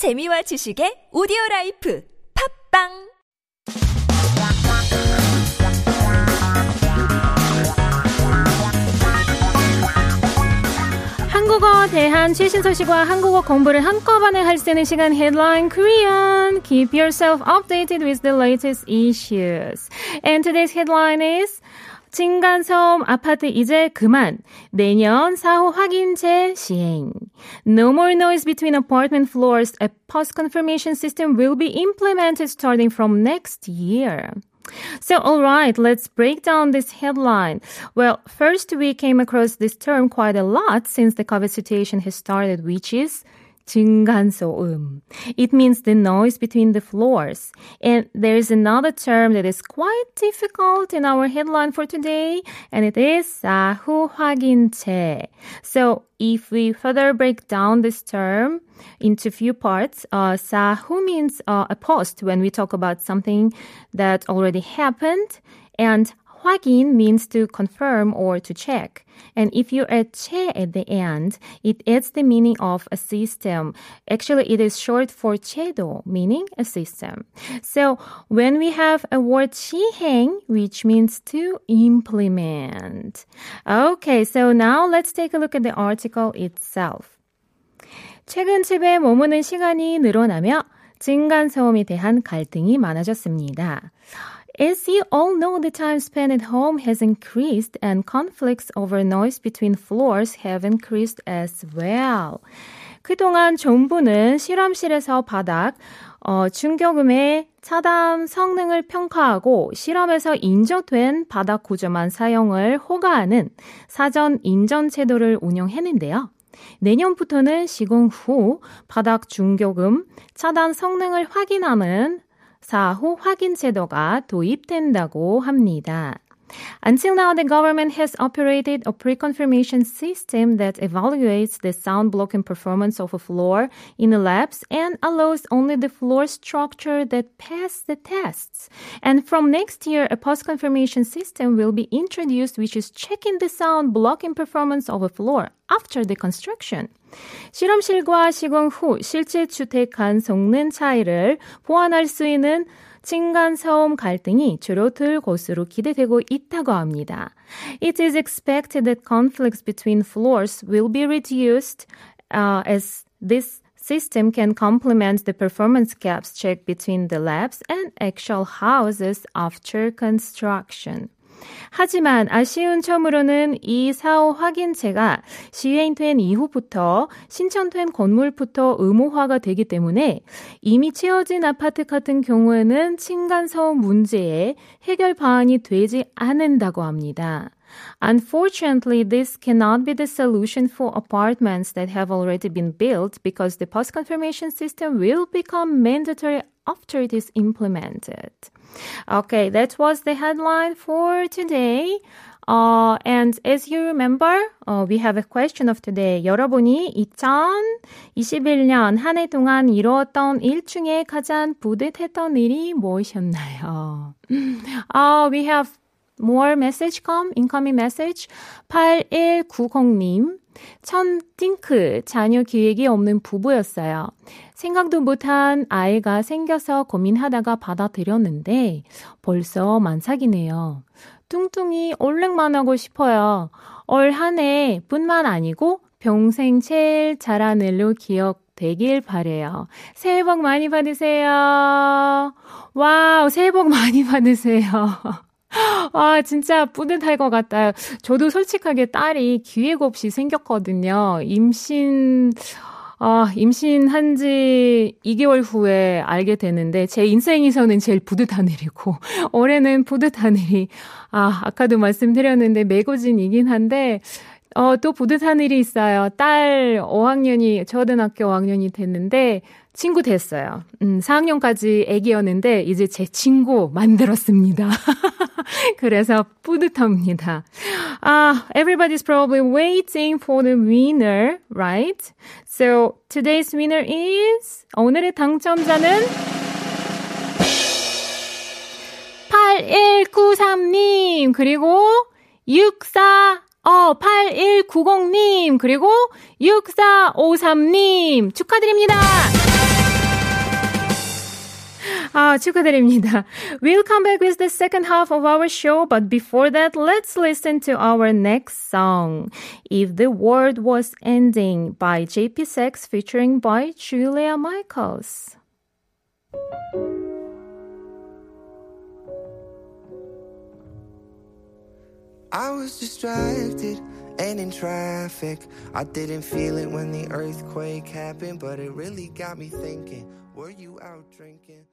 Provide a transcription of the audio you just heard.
재미와 지식의 오디오 라이프 팟빵 한국어 대한 최신 소식과 한국어 공부를 한꺼번에 할 수 있는 시간 Headline Korean. Keep yourself updated with the latest issues. And today's headline is 층간소음 아파트 이제 그만. 내년 사후 확인제 시행. No more noise between apartment floors. A post confirmation system will be implemented starting from next year. So, alright, let's break down this headline. Well, first we came across this term quite a lot since the COVID situation has started, which is 증간소음. It means the noise between the floors. And there's another term that is quite difficult in our headline for today, and it is 사후 확인체. So if we further break down this term into few parts, uh, 사후 means uh, a post when we talk about something that already happened, and 확인 means to confirm or to check. And if you add che at the end, it adds the meaning of a system. Actually, it is short for chedo, meaning a system. So when we have a word 시행, which means to implement. Okay, so now let's take a look at the article itself. 최근 집에 머무는 시간이 늘어나며 층간소음에 대한 갈등이 많아졌습니다. As you all know, the time spent at home has increased and conflicts over noise between floors have increased as well. 그동안 정부는 실험실에서 바닥, 어, 중교금의 차단 성능을 평가하고 실험에서 인정된 바닥 구조만 사용을 허가하는 사전 인정 제도를 운영했는데요. 내년부터는 시공 후 바닥 중교금 차단 성능을 확인하는 사후 확인 제도가 도입된다고 합니다. Until now, the government has operated a pre-confirmation system that evaluates the sound blocking performance of a floor in the labs and allows only the floor structure that pass the tests. And from next year, a post-confirmation system will be introduced which is checking the sound blocking performance of a floor after the construction. 실험실과 시공 후 실제 주택 간 성능 차이를 보완할 수 있는 층간소음 갈등이 줄어들 것으로 기대되고 있다고 합니다. It is expected that conflicts between floors will be reduced uh, as this system can complement the performance gaps checked between the labs and actual houses after construction. 하지만 아쉬운 점으로는 이 사후 확인체가 시행된 이후부터 신청된 건물부터 의무화가 되기 때문에 이미 채워진 아파트 같은 경우에는 층간소음 문제에 해결 방안이 되지 않는다고 합니다. Unfortunately, this cannot be the solution for apartments that have already been built because the post confirmation system will become mandatory after it is implemented. Okay, that was the headline for today. Uh, and as you remember, uh, we have a question of today. 여러분이 2021년 한 해 동안 이루었던 일 중에 가장 뿌듯했던 일이 무엇이었나요? Uh, we have more message come, incoming message. 8190님. 천 띵크 자녀 기획이 없는 부부였어요. 생각도 못한 아이가 생겨서 고민하다가 받아들였는데 벌써 만삭이네요. 뚱뚱이 올랭만 하고 싶어요. 올 한 해 뿐만 아니고 평생 제일 잘한 일로 기억되길 바래요. 새해 복 많이 받으세요. Wow, 새해 복 많이 받으세요. 아, 진짜 뿌듯할 것 같아요. 저도 솔직하게 딸이 계획 없이 생겼거든요. 임신, 아, 임신한 지 2개월 후에 알게 되는데, 제 인생에서는 제일 뿌듯한 일이고, 올해는 뿌듯한 일이, 아, 아까도 말씀드렸는데, 매거진이긴 한데, 어, 또 뿌듯한 일이 있어요. 딸 5학년이, 초등학교 5학년이 됐는데, 친구 됐어요. 음, 4학년까지 애기였는데, 이제 제 친구 만들었습니다. 그래서 뿌듯합니다. Ah, everybody's probably waiting for the winner, right? So today's winner is 오늘의 당첨자는 8193님 그리고 64 어, 8190님, 그리고 6453님, 축하드립니다! 아, 축하드립니다. We'll come back with the second half of our show, but before that, let's listen to our next song. If the World Was Ending by JP Sex featuring by Julia Michaels. I was distracted and in traffic. I didn't feel it when the earthquake happened, but it really got me thinking. Were you out drinking?